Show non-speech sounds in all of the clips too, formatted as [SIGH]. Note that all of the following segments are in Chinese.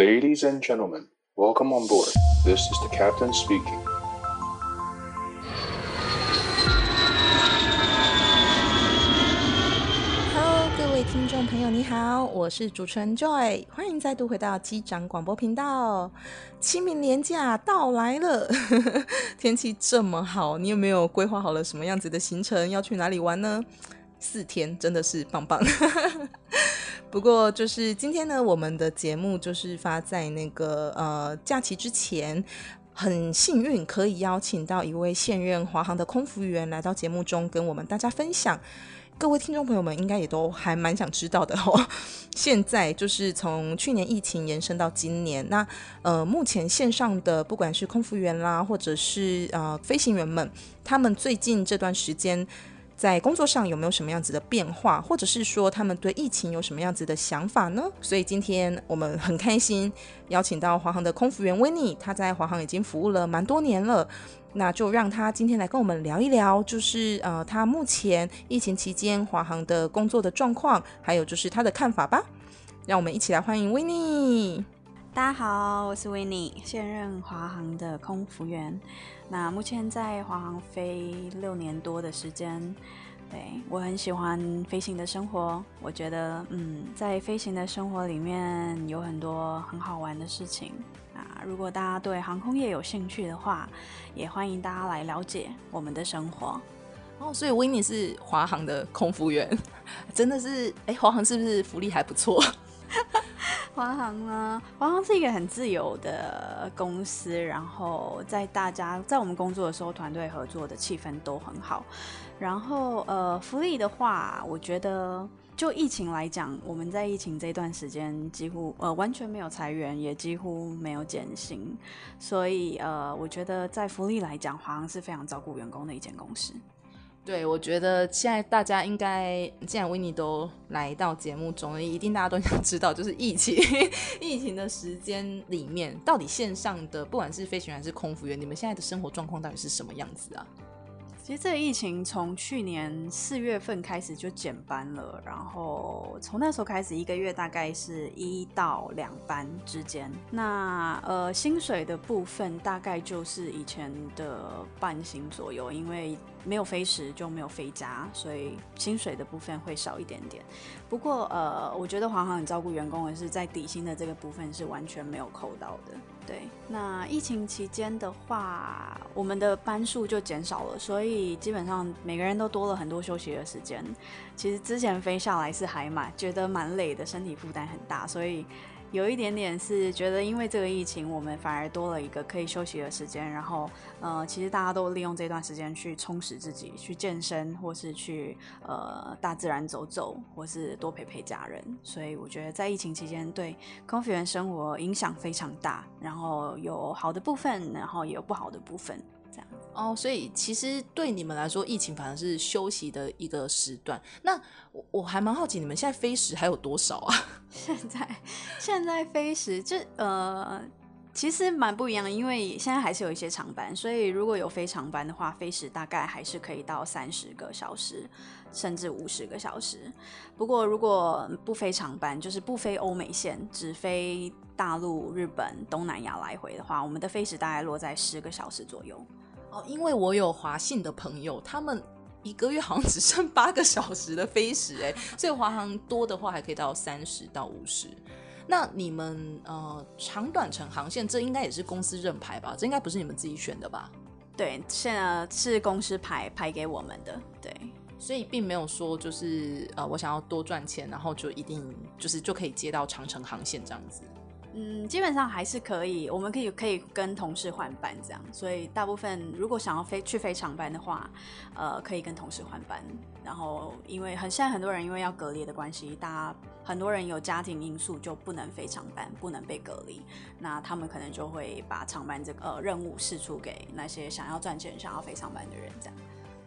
Ladies and gentlemen, welcome on board. This is the captain speaking. Hello，各位听众朋友，你好，我是主持人 Joy，欢迎再度回到机长广播频道。清明年假到来了，[LAUGHS] 天气这么好，你有没有规划好了什么样子的行程？要去哪里玩呢？四天真的是棒棒。不过，就是今天呢，我们的节目就是发在那个呃假期之前，很幸运可以邀请到一位现任华航的空服员来到节目中跟我们大家分享。各位听众朋友们应该也都还蛮想知道的哦。[LAUGHS] 现在就是从去年疫情延伸到今年，那呃目前线上的不管是空服员啦，或者是呃飞行员们，他们最近这段时间。在工作上有没有什么样子的变化，或者是说他们对疫情有什么样子的想法呢？所以今天我们很开心邀请到华航的空服员 Winnie，他在华航已经服务了蛮多年了，那就让他今天来跟我们聊一聊，就是呃他目前疫情期间华航的工作的状况，还有就是他的看法吧。让我们一起来欢迎维尼。大家好，我是 Winnie，现任华航的空服员。那目前在华航飞六年多的时间，对，我很喜欢飞行的生活。我觉得，嗯，在飞行的生活里面有很多很好玩的事情。啊，如果大家对航空业有兴趣的话，也欢迎大家来了解我们的生活。哦，所以 Winnie 是华航的空服员，[LAUGHS] 真的是，哎，华航是不是福利还不错？华航呢？华航是一个很自由的公司，然后在大家在我们工作的时候，团队合作的气氛都很好。然后呃，福利的话，我觉得就疫情来讲，我们在疫情这段时间几乎呃完全没有裁员，也几乎没有减薪，所以呃，我觉得在福利来讲，华航是非常照顾员工的一间公司。对，我觉得现在大家应该，既然维尼都来到节目中，一定大家都想知道，就是疫情 [LAUGHS] 疫情的时间里面，到底线上的不管是飞行员还是空服员，你们现在的生活状况到底是什么样子啊？其实这个疫情从去年四月份开始就减班了，然后从那时候开始，一个月大概是一到两班之间。那呃，薪水的部分大概就是以前的半薪左右，因为。没有飞时就没有飞加，所以薪水的部分会少一点点。不过，呃，我觉得华航很照顾员工的是在底薪的这个部分是完全没有扣到的。对，那疫情期间的话，我们的班数就减少了，所以基本上每个人都多了很多休息的时间。其实之前飞下来是还蛮觉得蛮累的，身体负担很大，所以。有一点点是觉得，因为这个疫情，我们反而多了一个可以休息的时间。然后，呃，其实大家都利用这段时间去充实自己，去健身，或是去呃大自然走走，或是多陪陪家人。所以我觉得在疫情期间，对空服员生活影响非常大。然后有好的部分，然后也有不好的部分。这样哦，所以其实对你们来说，疫情反而是休息的一个时段。那我我还蛮好奇，你们现在飞时还有多少啊？[LAUGHS] 现在现在飞时就呃，其实蛮不一样的，因为现在还是有一些长班，所以如果有非常班的话，飞时大概还是可以到三十个小时，甚至五十个小时。不过如果不飞长班，就是不飞欧美线，只飞大陆、日本、东南亚来回的话，我们的飞时大概落在十个小时左右。哦，因为我有华信的朋友，他们一个月好像只剩八个小时的飞时，哎，所以华航多的话还可以到三十到五十。那你们呃长短程航线，这应该也是公司认排吧？这应该不是你们自己选的吧？对，现在是公司排排给我们的，对，所以并没有说就是呃我想要多赚钱，然后就一定就是就可以接到长城航线这样子。嗯，基本上还是可以，我们可以可以跟同事换班这样，所以大部分如果想要飞去飞长班的话，呃，可以跟同事换班。然后因为很现在很多人因为要隔离的关系，大家很多人有家庭因素就不能飞长班，不能被隔离，那他们可能就会把长班这个呃任务释出给那些想要赚钱、想要飞长班的人这样。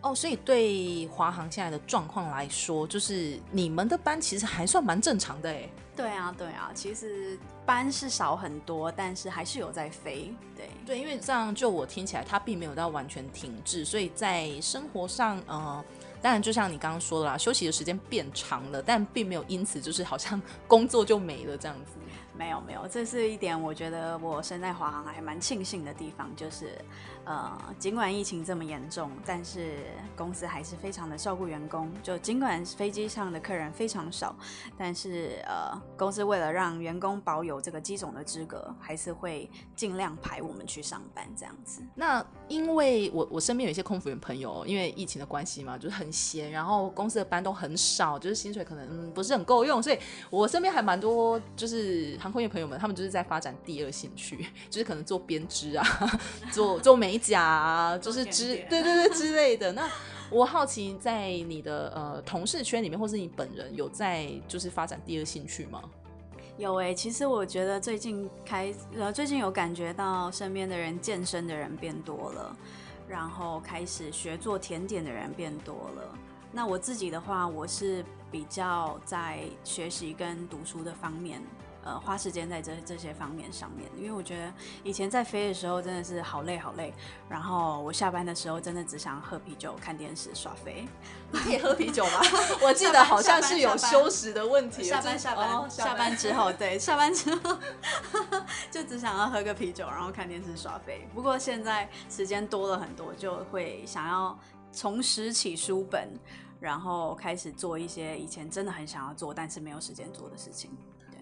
哦，所以对华航现在的状况来说，就是你们的班其实还算蛮正常的哎。对啊，对啊，其实班是少很多，但是还是有在飞。对对，因为这样就我听起来，它并没有到完全停滞，所以在生活上，呃，当然就像你刚刚说的啦，休息的时间变长了，但并没有因此就是好像 [LAUGHS] 工作就没了这样子。没有没有，这是一点我觉得我身在华航还蛮庆幸的地方，就是，呃，尽管疫情这么严重，但是公司还是非常的照顾员工。就尽管飞机上的客人非常少，但是呃，公司为了让员工保有这个机种的资格，还是会尽量排我们去上班这样子。那因为我我身边有一些空服员朋友，因为疫情的关系嘛，就是很闲，然后公司的班都很少，就是薪水可能、不是很够用，所以我身边还蛮多就是。航空业朋友们，他们就是在发展第二兴趣，[LAUGHS] 就是可能做编织啊，[LAUGHS] 做做美甲啊，就是之对对对之类的。那我好奇，在你的呃同事圈里面，或是你本人有在就是发展第二兴趣吗？有哎、欸，其实我觉得最近开呃最近有感觉到身边的人健身的人变多了，然后开始学做甜点的人变多了。那我自己的话，我是比较在学习跟读书的方面。呃，花时间在这这些方面上面，因为我觉得以前在飞的时候真的是好累好累，然后我下班的时候真的只想喝啤酒、看电视、耍飞。你可以喝啤酒吗？[LAUGHS] 我记得好像是有休息的问题。下班下班下班，下班之后，对，下班之后就只想要喝个啤酒，然后看电视耍飞。不过现在时间多了很多，就会想要重拾起书本，然后开始做一些以前真的很想要做但是没有时间做的事情。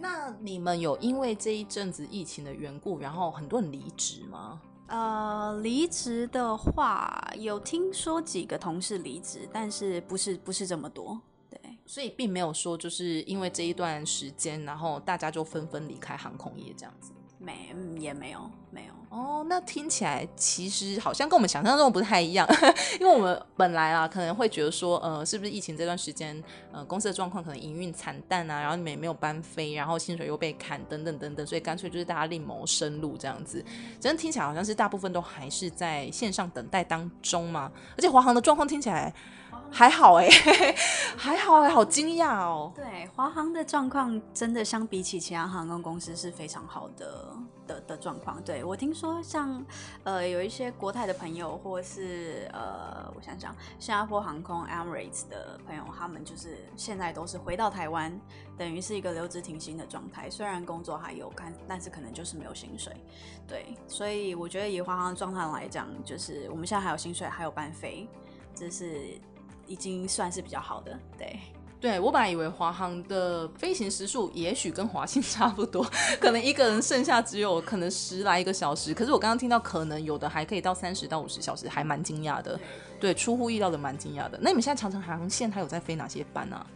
那你们有因为这一阵子疫情的缘故，然后很多人离职吗？呃，离职的话，有听说几个同事离职，但是不是不是这么多，对，所以并没有说就是因为这一段时间，然后大家就纷纷离开航空业这样子。没，也没有，没有哦。那听起来其实好像跟我们想象中不太一样，[LAUGHS] 因为我们本来啊可能会觉得说，呃，是不是疫情这段时间，呃，公司的状况可能营运惨淡啊，然后你们也没有班飞，然后薪水又被砍，等等等等，所以干脆就是大家另谋生路这样子。真的听起来好像是大部分都还是在线上等待当中嘛，而且华航的状况听起来。还好哎、欸，[LAUGHS] 还好哎、好惊讶哦。对，华航的状况真的相比起其他航空公司是非常好的的的状况。对，我听说说像呃有一些国泰的朋友，或是呃我想想新加坡航空 Emirates 的朋友，他们就是现在都是回到台湾，等于是一个留职停薪的状态。虽然工作还有干，但是可能就是没有薪水。对，所以我觉得以华航的状态来讲，就是我们现在还有薪水，还有班飞，这是。已经算是比较好的，对，对我本来以为华航的飞行时数也许跟华信 [LAUGHS] 差不多，可能一个人剩下只有可能十来个小时，可是我刚刚听到可能有的还可以到三十到五十小时，还蛮惊讶的，对，出乎意料的蛮惊讶的。那你们现在长城航线还有在飞哪些班啊？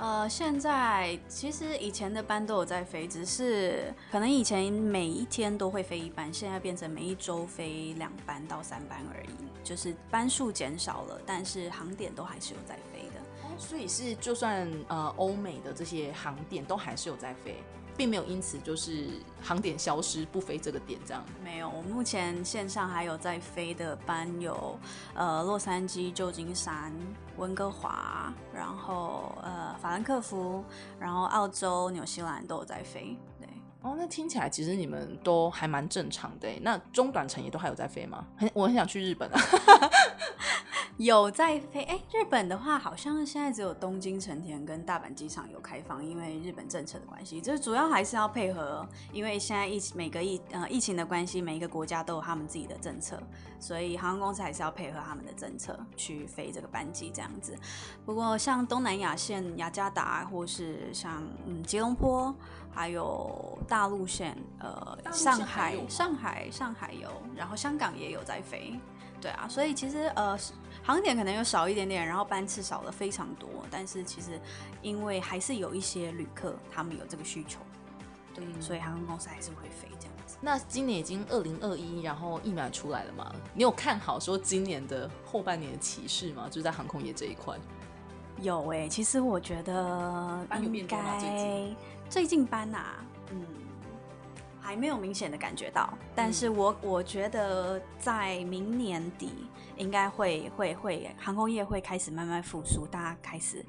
呃，现在其实以前的班都有在飞，只是可能以前每一天都会飞一班，现在变成每一周飞两班到三班而已，就是班数减少了，但是航点都还是有在飞所以是就算呃欧美的这些航点都还是有在飞。并没有因此就是航点消失不飞这个点这样。没有，我目前线上还有在飞的班有，呃，洛杉矶、旧金山、温哥华，然后呃法兰克福，然后澳洲、纽西兰都有在飞。对，哦，那听起来其实你们都还蛮正常的。那中短程也都还有在飞吗？很，我很想去日本啊。有在飞哎，日本的话好像现在只有东京成田跟大阪机场有开放，因为日本政策的关系，这主要还是要配合，因为现在疫每个疫呃疫情的关系，每一个国家都有他们自己的政策，所以航空公司还是要配合他们的政策去飞这个班机这样子。不过像东南亚线雅加达，或是像嗯吉隆坡，还有大陆线呃上海上海上海有，然后香港也有在飞，对啊，所以其实呃。航点可能又少一点点，然后班次少了非常多，但是其实因为还是有一些旅客他们有这个需求，对，嗯、所以航空公司还是会飞这样子。那今年已经二零二一，然后疫苗出来了嘛？你有看好说今年的后半年的起势吗？就是在航空业这一块。有哎、欸，其实我觉得应该最近班呐、啊，嗯。还没有明显的感觉到，但是我我觉得在明年底应该会会会航空业会开始慢慢复苏，大家开始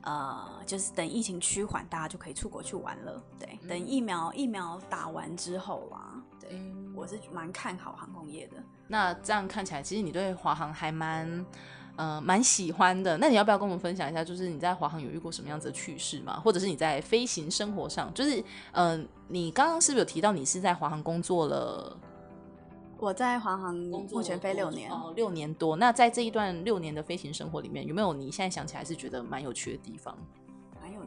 呃，就是等疫情趋缓，大家就可以出国去玩了。对，等疫苗疫苗打完之后啊，对，我是蛮看好航空业的。那这样看起来，其实你对华航还蛮呃蛮喜欢的。那你要不要跟我们分享一下，就是你在华航有遇过什么样子的趣事吗？或者是你在飞行生活上，就是嗯、呃，你刚刚是不是有提到你是在华航工作了？我在华航目前飞六年，哦，六年多。那在这一段六年的飞行生活里面，有没有你现在想起来是觉得蛮有趣的地方？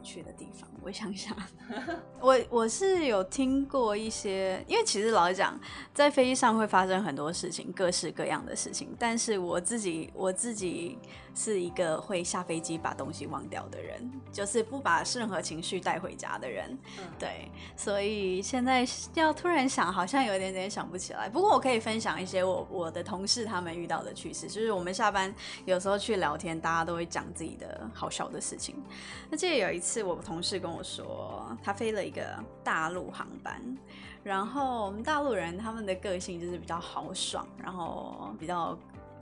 去的地方，我想想，[LAUGHS] 我我是有听过一些，因为其实老实讲，在飞机上会发生很多事情，各式各样的事情。但是我自己，我自己。是一个会下飞机把东西忘掉的人，就是不把任何情绪带回家的人。嗯、对，所以现在要突然想，好像有一点点想不起来。不过我可以分享一些我我的同事他们遇到的趣事，就是我们下班有时候去聊天，大家都会讲自己的好笑的事情。那记得有一次，我同事跟我说，他飞了一个大陆航班，然后我们大陆人他们的个性就是比较豪爽，然后比较。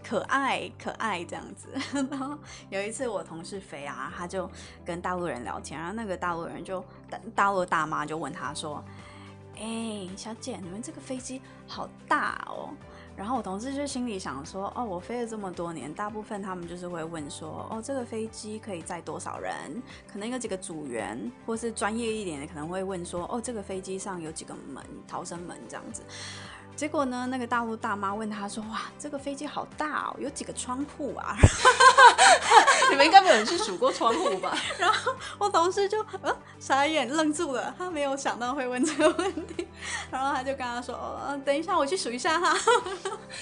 可爱可爱这样子，[LAUGHS] 然后有一次我同事飞啊，他就跟大陆人聊天，然后那个大陆人就大大陆大妈就问他说：“哎、小姐，你们这个飞机好大哦。”然后我同事就心里想说：“哦，我飞了这么多年，大部分他们就是会问说：‘哦，这个飞机可以载多少人？’可能有几个组员，或是专业一点的可能会问说：‘哦，这个飞机上有几个门，逃生门这样子。’”结果呢，那个大陆大妈问他说：“哇，这个飞机好大哦，有几个窗户啊？” [LAUGHS] 你们应该没有人去数过窗户吧？[LAUGHS] 然后我同事就呃傻眼愣住了，他没有想到会问这个问题，[LAUGHS] 然后他就跟他说：“哦，等一下我去数一下哈。”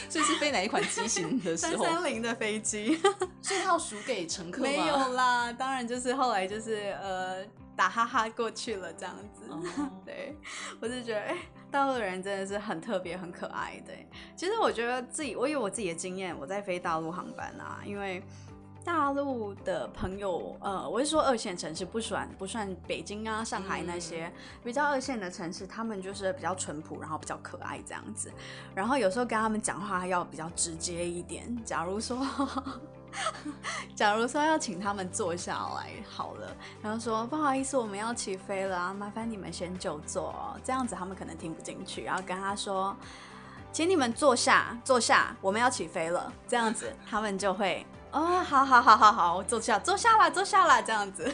这是飞哪一款机型的时候？三三零的飞机，所以他要数给乘客吗？没有啦，当然就是后来就是呃。打哈哈过去了，这样子，oh. [LAUGHS] 对，我就觉得，大陆人真的是很特别、很可爱，对。其实我觉得自己，我有我自己的经验，我在飞大陆航班啊，因为大陆的朋友，呃，我是说二线城市，不算不算北京啊、上海那些、嗯、比较二线的城市，他们就是比较淳朴，然后比较可爱这样子。然后有时候跟他们讲话要比较直接一点，假如说。[LAUGHS] 假如说要请他们坐下来好了，然后说不好意思，我们要起飞了啊，麻烦你们先就坐，这样子他们可能听不进去。然后跟他说，请你们坐下，坐下，我们要起飞了，这样子他们就会。哦，好好好好好，我坐下坐下啦，坐下啦，这样子。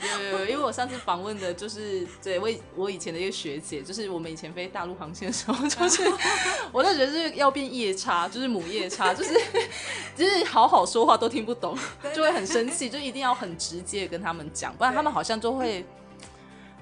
有有有，因为我上次访问的就是对我我以前的一个学姐，就是我们以前飞大陆航线的时候，就是 [LAUGHS] 我就觉得是要变夜叉，就是母夜叉，就是就是好好说话都听不懂，就会很生气，就一定要很直接跟他们讲，不然他们好像就会。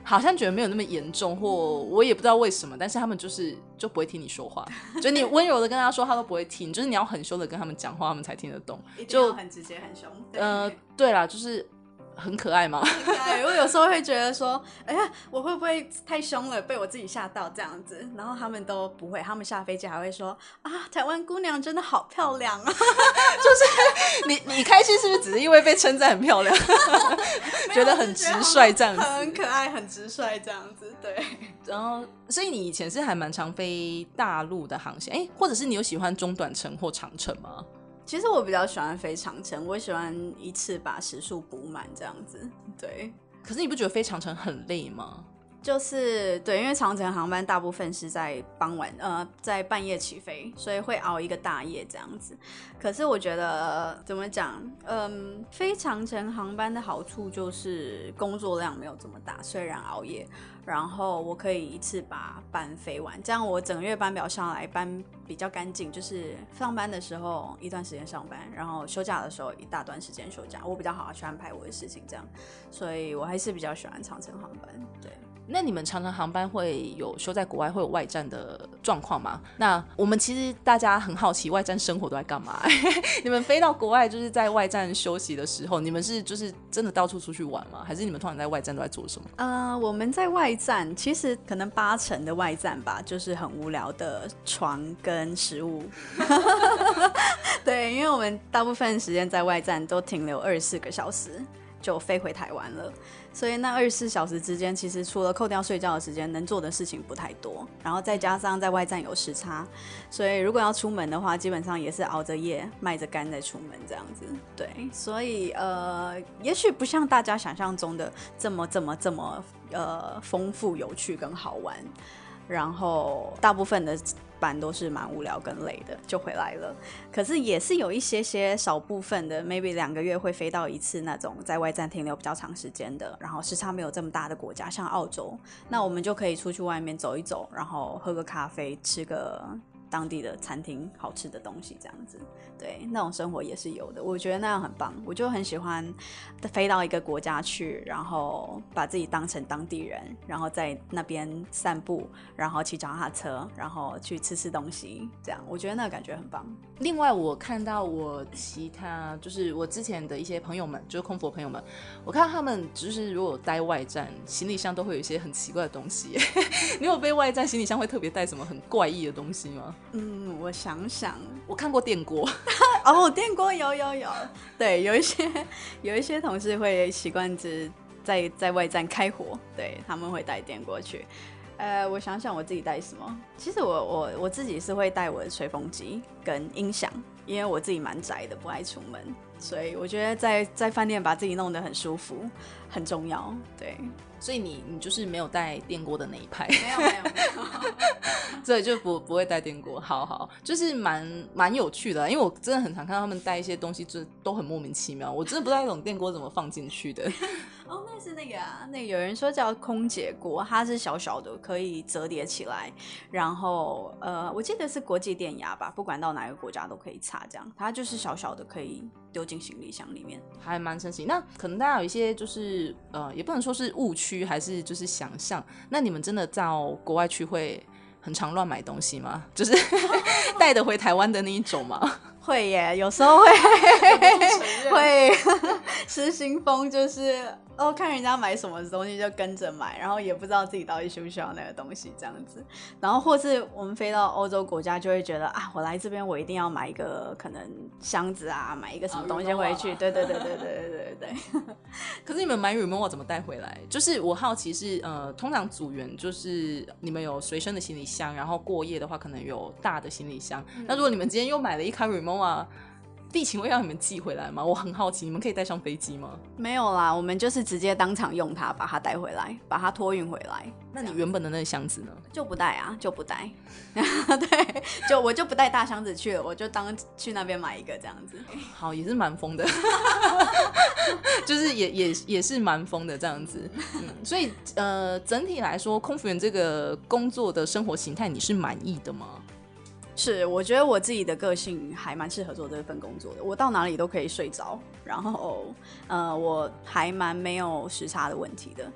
好像觉得没有那么严重，或我也不知道为什么，但是他们就是就不会听你说话，[LAUGHS] 就你温柔的跟他说，他都不会听，就是你要很凶的跟他们讲话，他们才听得懂，就很直接很凶。呃，对啦，就是。很可爱吗？对，我有时候会觉得说，哎呀，我会不会太凶了，被我自己吓到这样子？然后他们都不会，他们下飞机还会说啊，台湾姑娘真的好漂亮啊！[LAUGHS] 就是你，你开心是不是只是因为被称赞很漂亮，[LAUGHS] 觉得很直率这样子？很可爱，很直率这样子，对。然后，所以你以前是还蛮常飞大陆的航线，哎，或者是你有喜欢中短程或长程吗？其实我比较喜欢飞长城，我喜欢一次把时数补满这样子。对，可是你不觉得飞长城很累吗？就是对，因为长城航班大部分是在傍晚，呃，在半夜起飞，所以会熬一个大夜这样子。可是我觉得怎么讲，嗯，飞长城航班的好处就是工作量没有这么大，虽然熬夜。然后我可以一次把班飞完，这样我整个月班表上来班比较干净。就是上班的时候一段时间上班，然后休假的时候一大段时间休假，我比较好好去安排我的事情，这样，所以我还是比较喜欢长城航班，对。那你们常常航班会有休在国外会有外站的状况吗？那我们其实大家很好奇，外站生活都在干嘛？[LAUGHS] 你们飞到国外就是在外站休息的时候，你们是就是真的到处出去玩吗？还是你们通常在外站都在做什么？呃，我们在外站其实可能八成的外站吧，就是很无聊的床跟食物。[LAUGHS] [LAUGHS] 对，因为我们大部分时间在外站都停留二十四个小时，就飞回台湾了。所以那二十四小时之间，其实除了扣掉睡觉的时间，能做的事情不太多。然后再加上在外站有时差，所以如果要出门的话，基本上也是熬着夜、卖着干再出门这样子。对，所以呃，也许不像大家想象中的这么、这么、这么呃丰富、有趣跟好玩。然后大部分的班都是蛮无聊跟累的，就回来了。可是也是有一些些少部分的，maybe 两个月会飞到一次那种在外站停留比较长时间的，然后时差没有这么大的国家，像澳洲，那我们就可以出去外面走一走，然后喝个咖啡，吃个。当地的餐厅好吃的东西，这样子，对，那种生活也是有的。我觉得那样很棒，我就很喜欢飞到一个国家去，然后把自己当成当地人，然后在那边散步，然后骑脚踏车，然后去吃吃东西，这样，我觉得那个感觉很棒。另外，我看到我其他就是我之前的一些朋友们，就是空服朋友们，我看他们就是如果待外站，行李箱都会有一些很奇怪的东西。[LAUGHS] 你有被外站行李箱会特别带什么很怪异的东西吗？嗯，我想想，我看过电锅。[LAUGHS] 哦，电锅有有有，对，有一些 [LAUGHS] 有一些同事会习惯只在在外站开火，对，他们会带电锅去。呃，我想想我自己带什么，其实我我我自己是会带我的吹风机跟音响，因为我自己蛮宅的，不爱出门，所以我觉得在在饭店把自己弄得很舒服很重要，对。所以你你就是没有带电锅的那一派，没 [LAUGHS] 有没有，没有 [LAUGHS] 所以就不不会带电锅。好好，就是蛮蛮有趣的，因为我真的很常看到他们带一些东西，就都很莫名其妙。我真的不知道那种电锅怎么放进去的。哦，那是那个啊，那个有人说叫空姐锅，它是小小的，可以折叠起来。然后呃，我记得是国际电压吧，不管到哪个国家都可以插，这样它就是小小的，可以丢进行李箱里面，还蛮神奇。那可能大家有一些就是呃，也不能说是误区。还是就是想象，那你们真的到国外去会很常乱买东西吗？[LAUGHS] 就是 [LAUGHS] 带的回台湾的那一种吗？[LAUGHS] 会耶，有时候会会失心疯，就是。哦，看人家买什么东西就跟着买，然后也不知道自己到底需不需要那个东西这样子。然后或是我们飞到欧洲国家，就会觉得啊，我来这边我一定要买一个可能箱子啊，买一个什么东西回去。对对对对对对对对。[LAUGHS] 可是你们买 remote 怎么带回来？就是我好奇是呃，通常组员就是你们有随身的行李箱，然后过夜的话可能有大的行李箱。嗯、那如果你们今天又买了一卡 Rimowa 地勤会让你们寄回来吗？我很好奇，你们可以带上飞机吗？没有啦，我们就是直接当场用它，把它带回来，把它托运回来。那你原本的那个箱子呢？就不带啊，就不带。[LAUGHS] 对，就我就不带大箱子去了，我就当去那边买一个这样子。好，也是蛮疯的，[LAUGHS] 就是也也也是蛮疯的这样子。嗯，所以呃，整体来说，空服员这个工作的生活形态，你是满意的吗？是，我觉得我自己的个性还蛮适合做这份工作的。我到哪里都可以睡着，然后呃，我还蛮没有时差的问题的。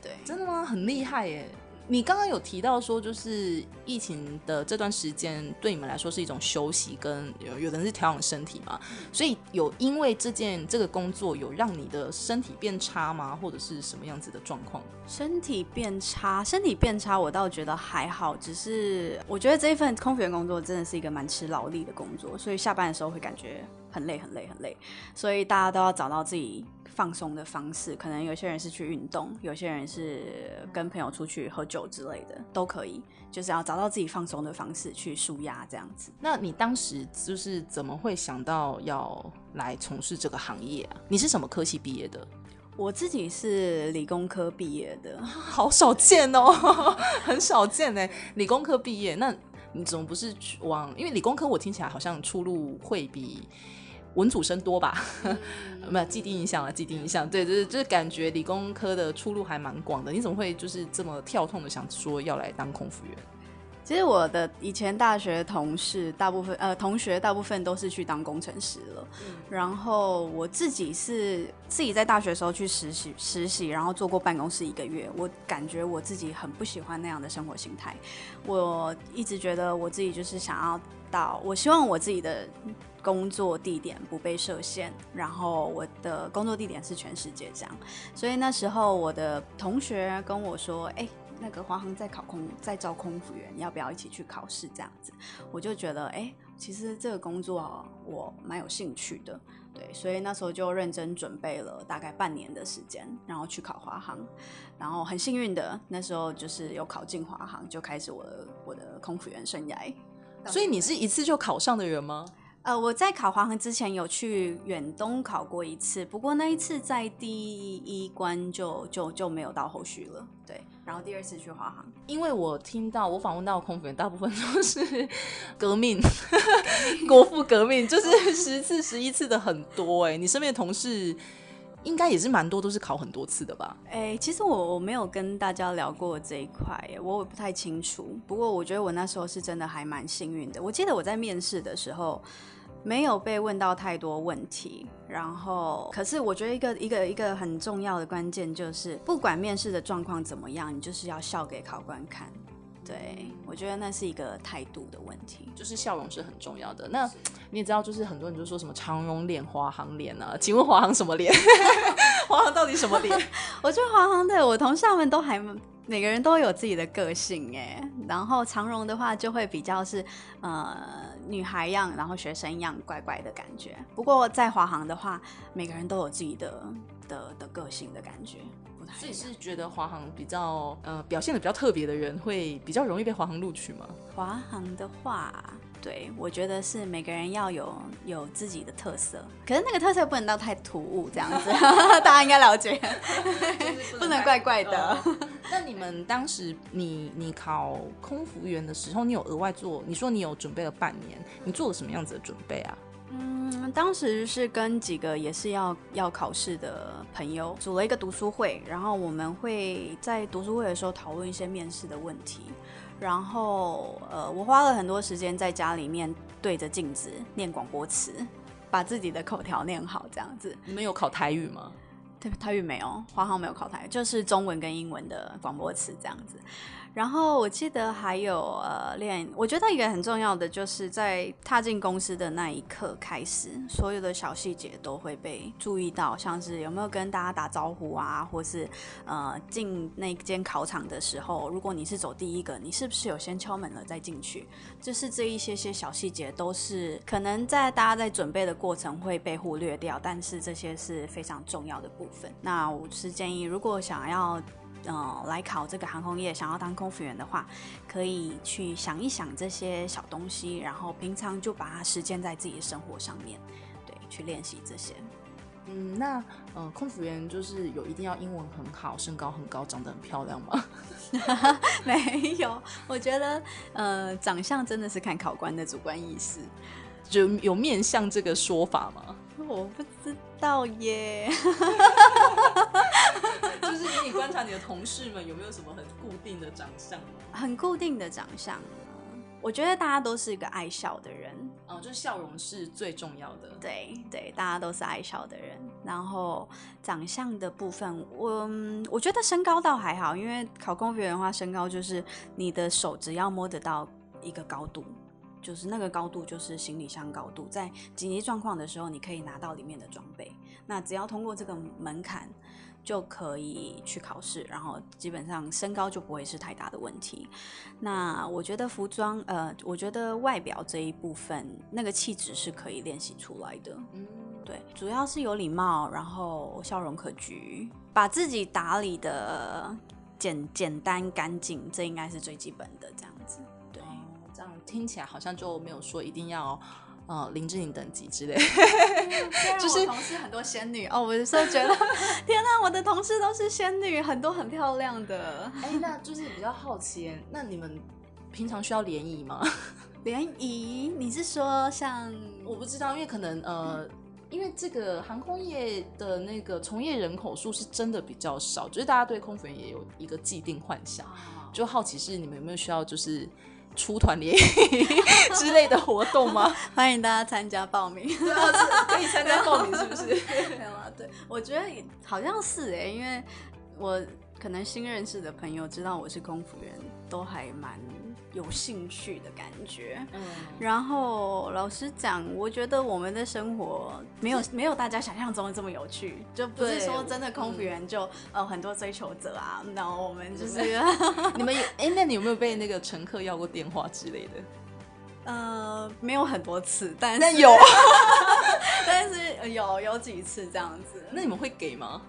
对，真的吗？很厉害耶！你刚刚有提到说，就是疫情的这段时间对你们来说是一种休息，跟有有的人是调养身体嘛？所以有因为这件这个工作有让你的身体变差吗？或者是什么样子的状况？身体变差，身体变差，我倒觉得还好，只是我觉得这一份空服员工作真的是一个蛮吃劳力的工作，所以下班的时候会感觉很累很累很累，所以大家都要找到自己。放松的方式，可能有些人是去运动，有些人是跟朋友出去喝酒之类的，都可以，就是要找到自己放松的方式去舒压这样子。那你当时就是怎么会想到要来从事这个行业啊？你是什么科系毕业的？我自己是理工科毕业的，[LAUGHS] 好少见哦，[LAUGHS] 很少见哎，理工科毕业，那你怎么不是往？因为理工科我听起来好像出路会比。文组生多吧？[LAUGHS] 没有既定印象啊，既定印象。对，就是就是感觉理工科的出路还蛮广的。你怎么会就是这么跳痛的想说要来当空服员？其实我的以前大学同事大部分呃同学大部分都是去当工程师了。嗯、然后我自己是自己在大学的时候去实习实习，然后做过办公室一个月。我感觉我自己很不喜欢那样的生活形态。我一直觉得我自己就是想要到，我希望我自己的。工作地点不被设限，然后我的工作地点是全世界这样，所以那时候我的同学跟我说：“哎，那个华航在考空，在招空服员，要不要一起去考试？”这样子，我就觉得，哎，其实这个工作我蛮有兴趣的，对，所以那时候就认真准备了大概半年的时间，然后去考华航，然后很幸运的那时候就是有考进华航，就开始我的我的空服员生涯。所以你是一次就考上的人吗？呃，我在考华航之前有去远东考过一次，不过那一次在第一关就就就没有到后续了。对，然后第二次去华航，因为我听到我访问到空服员，大部分都是 [LAUGHS] 革命，[LAUGHS] 国父革命，就是十次、十一次的很多。哎，你身边的同事？应该也是蛮多，都是考很多次的吧？哎、其实我我没有跟大家聊过这一块，我不太清楚。不过我觉得我那时候是真的还蛮幸运的。我记得我在面试的时候没有被问到太多问题，然后可是我觉得一个一个一个很重要的关键就是，不管面试的状况怎么样，你就是要笑给考官看。对，我觉得那是一个态度的问题，就是笑容是很重要的。那 [TSK] 你也知道，就是很多人就说什么长荣脸、华航脸啊？[LAUGHS] 请问华航什么脸？[LAUGHS] 华航到底什么脸？[LAUGHS] 我觉得华航的我同事们都还每个人都有自己的个性哎。然后长荣的话就会比较是呃女孩样，然后学生样乖乖的感觉。不过在华航的话，每个人都有自己的的的个性的感觉。所以是觉得华航比较呃表现的比较特别的人会比较容易被华航录取吗？华航的话，对，我觉得是每个人要有有自己的特色，可是那个特色不能到太突兀这样子，[LAUGHS] 大家应该了解，[LAUGHS] 不能，怪怪的。呃、[LAUGHS] 那你们当时你你考空服员的时候，你有额外做？你说你有准备了半年，你做了什么样子的准备啊？嗯，当时是跟几个也是要要考试的朋友组了一个读书会，然后我们会在读书会的时候讨论一些面试的问题，然后呃，我花了很多时间在家里面对着镜子念广播词，把自己的口条念好，这样子。你们有考台语吗？对，台语没有，华航没有考台语，就是中文跟英文的广播词这样子。然后我记得还有呃练，我觉得一个很重要的就是在踏进公司的那一刻开始，所有的小细节都会被注意到，像是有没有跟大家打招呼啊，或是呃进那间考场的时候，如果你是走第一个，你是不是有先敲门了再进去？就是这一些些小细节都是可能在大家在准备的过程会被忽略掉，但是这些是非常重要的部分。那我是建议，如果想要。呃，来考这个航空业，想要当空服员的话，可以去想一想这些小东西，然后平常就把它实践在自己的生活上面，对，去练习这些。嗯，那呃，空服员就是有一定要英文很好，身高很高，长得很漂亮吗？[LAUGHS] 没有，我觉得呃，长相真的是看考官的主观意识，就有面向这个说法吗？我不知道耶。[LAUGHS] [LAUGHS] 就是给你观察你的同事们有没有什么很固定的长相？很固定的长相，我觉得大家都是一个爱笑的人，哦，就是笑容是最重要的。对对，大家都是爱笑的人。然后长相的部分，我我觉得身高倒还好，因为考公务员的话，身高就是你的手只要摸得到一个高度，就是那个高度就是行李箱高度，在紧急状况的时候，你可以拿到里面的装备。那只要通过这个门槛。就可以去考试，然后基本上身高就不会是太大的问题。那我觉得服装，呃，我觉得外表这一部分，那个气质是可以练习出来的。嗯，对，主要是有礼貌，然后笑容可掬，把自己打理的简简单干净，这应该是最基本的这样子。对，哦，这样听起来好像就没有说一定要。哦，林志颖等级之类，[LAUGHS] 就是同事很多仙女哦，我有时候觉得，天哪，我的同事都是仙女，很多很漂亮的。哎、欸，那就是比较好奇，那你们平常需要联谊吗？[LAUGHS] 联谊？你是说像？我不知道，因为可能呃，因为这个航空业的那个从业人口数是真的比较少，就是大家对空服员也有一个既定幻想，就好奇是你们有没有需要就是。出团联谊 [LAUGHS] 之类的活动吗？[LAUGHS] 欢迎大家参加报名。[LAUGHS] 对啊，是可以参加报名，是不是？没有啊，对，我觉得好像是哎，因为我可能新认识的朋友知道我是空服员，都还蛮。有兴趣的感觉，嗯，然后老实讲，我觉得我们的生活没有没有大家想象中的这么有趣，就不是说真的空服员就、嗯、呃很多追求者啊，然后我们就是 [LAUGHS] 你们有哎，那你有没有被那个乘客要过电话之类的？呃，没有很多次，但是但有，[LAUGHS] 但是有有几次这样子。那你们会给吗？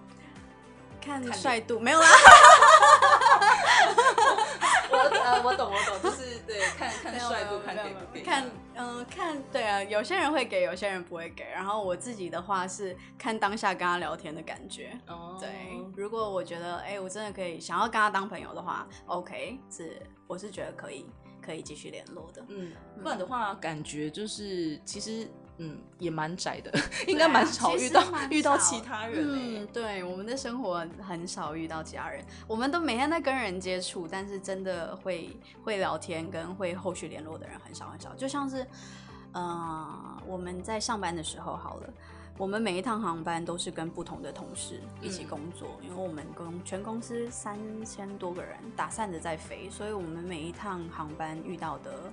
看帅度没有啦。[LAUGHS] 呃，我懂我懂，就是 [LAUGHS] 对，看看帅度，看给不给，看嗯、呃、看对啊，有些人会给，有些人不会给。然后我自己的话是看当下跟他聊天的感觉。哦，对，如果我觉得哎、欸，我真的可以想要跟他当朋友的话，OK，是我是觉得可以可以继续联络的。嗯，不然的话，感觉就是其实。嗯，也蛮窄的，应该蛮少遇到遇到其他人。嗯，对，我们的生活很少遇到其他人，我们都每天在跟人接触，但是真的会会聊天跟会后续联络的人很少很少。就像是，呃，我们在上班的时候好了，我们每一趟航班都是跟不同的同事一起工作，嗯、因为我们公全公司三千多个人打散的在飞，所以我们每一趟航班遇到的。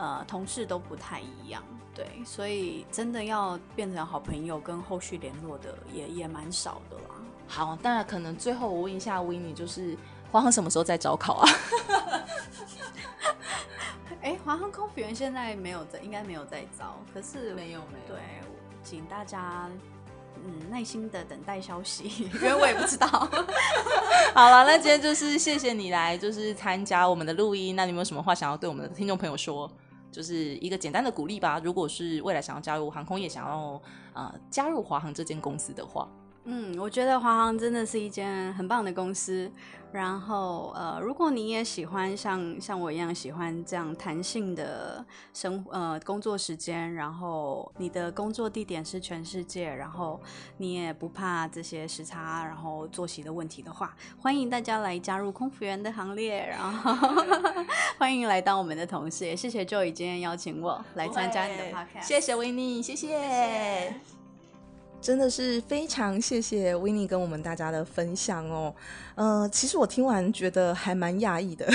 呃，同事都不太一样，对，所以真的要变成好朋友跟后续联络的也也蛮少的啦。好，当然可能最后我问一下 Winnie，就是华航什么时候在招考啊？哎、欸，华航空服员现在没有在，应该没有在招，可是没有没有。对，请大家嗯耐心的等待消息，因为我也不知道。[LAUGHS] 好了，那今天就是谢谢你来，就是参加我们的录音。那你有没有什么话想要对我们的听众朋友说？就是一个简单的鼓励吧。如果是未来想要加入航空业，想要呃加入华航这间公司的话，嗯，我觉得华航真的是一间很棒的公司。然后，呃，如果你也喜欢像像我一样喜欢这样弹性的生呃工作时间，然后你的工作地点是全世界，然后你也不怕这些时差，然后作息的问题的话，欢迎大家来加入空服员的行列，然后 [LAUGHS] 欢迎来当我们的同事。也谢谢 Joy 今天邀请我来参加你的 podcast，谢谢谢谢。谢谢真的是非常谢谢 Winnie 跟我们大家的分享哦，呃，其实我听完觉得还蛮讶异的，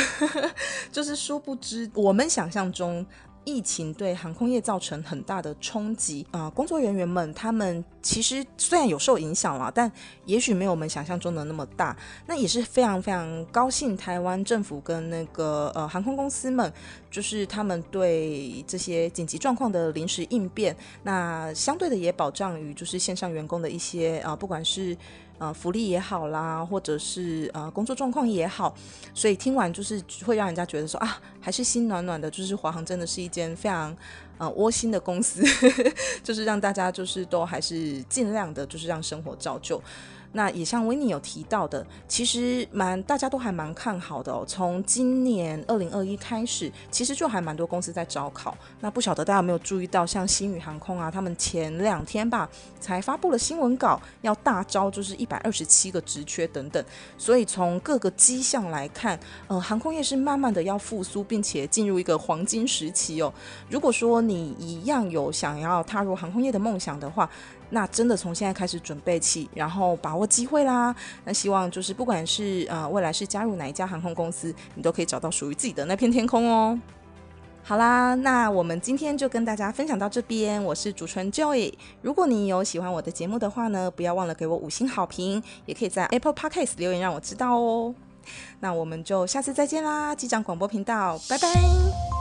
[LAUGHS] 就是殊不知我们想象中。疫情对航空业造成很大的冲击啊、工作人员们他们其实虽然有受影响了，但也许没有我们想象中的那么大。那也是非常非常高兴，台湾政府跟那个呃航空公司们，就是他们对这些紧急状况的临时应变，那相对的也保障于就是线上员工的一些啊、不管是。呃，福利也好啦，或者是呃工作状况也好，所以听完就是会让人家觉得说啊，还是心暖暖的。就是华航真的是一间非常呃窝心的公司，[LAUGHS] 就是让大家就是都还是尽量的，就是让生活照旧。那也像维尼有提到的，其实蛮大家都还蛮看好的哦。从今年二零二一开始，其实就还蛮多公司在招考。那不晓得大家有没有注意到，像星宇航空啊，他们前两天吧才发布了新闻稿，要大招就是一百二十七个职缺等等。所以从各个迹象来看，呃，航空业是慢慢的要复苏，并且进入一个黄金时期哦。如果说你一样有想要踏入航空业的梦想的话，那真的从现在开始准备起，然后把握机会啦。那希望就是不管是呃未来是加入哪一家航空公司，你都可以找到属于自己的那片天空哦。好啦，那我们今天就跟大家分享到这边。我是主持人 Joy。如果你有喜欢我的节目的话呢，不要忘了给我五星好评，也可以在 Apple Podcast 留言让我知道哦。那我们就下次再见啦，机长广播频道，拜拜。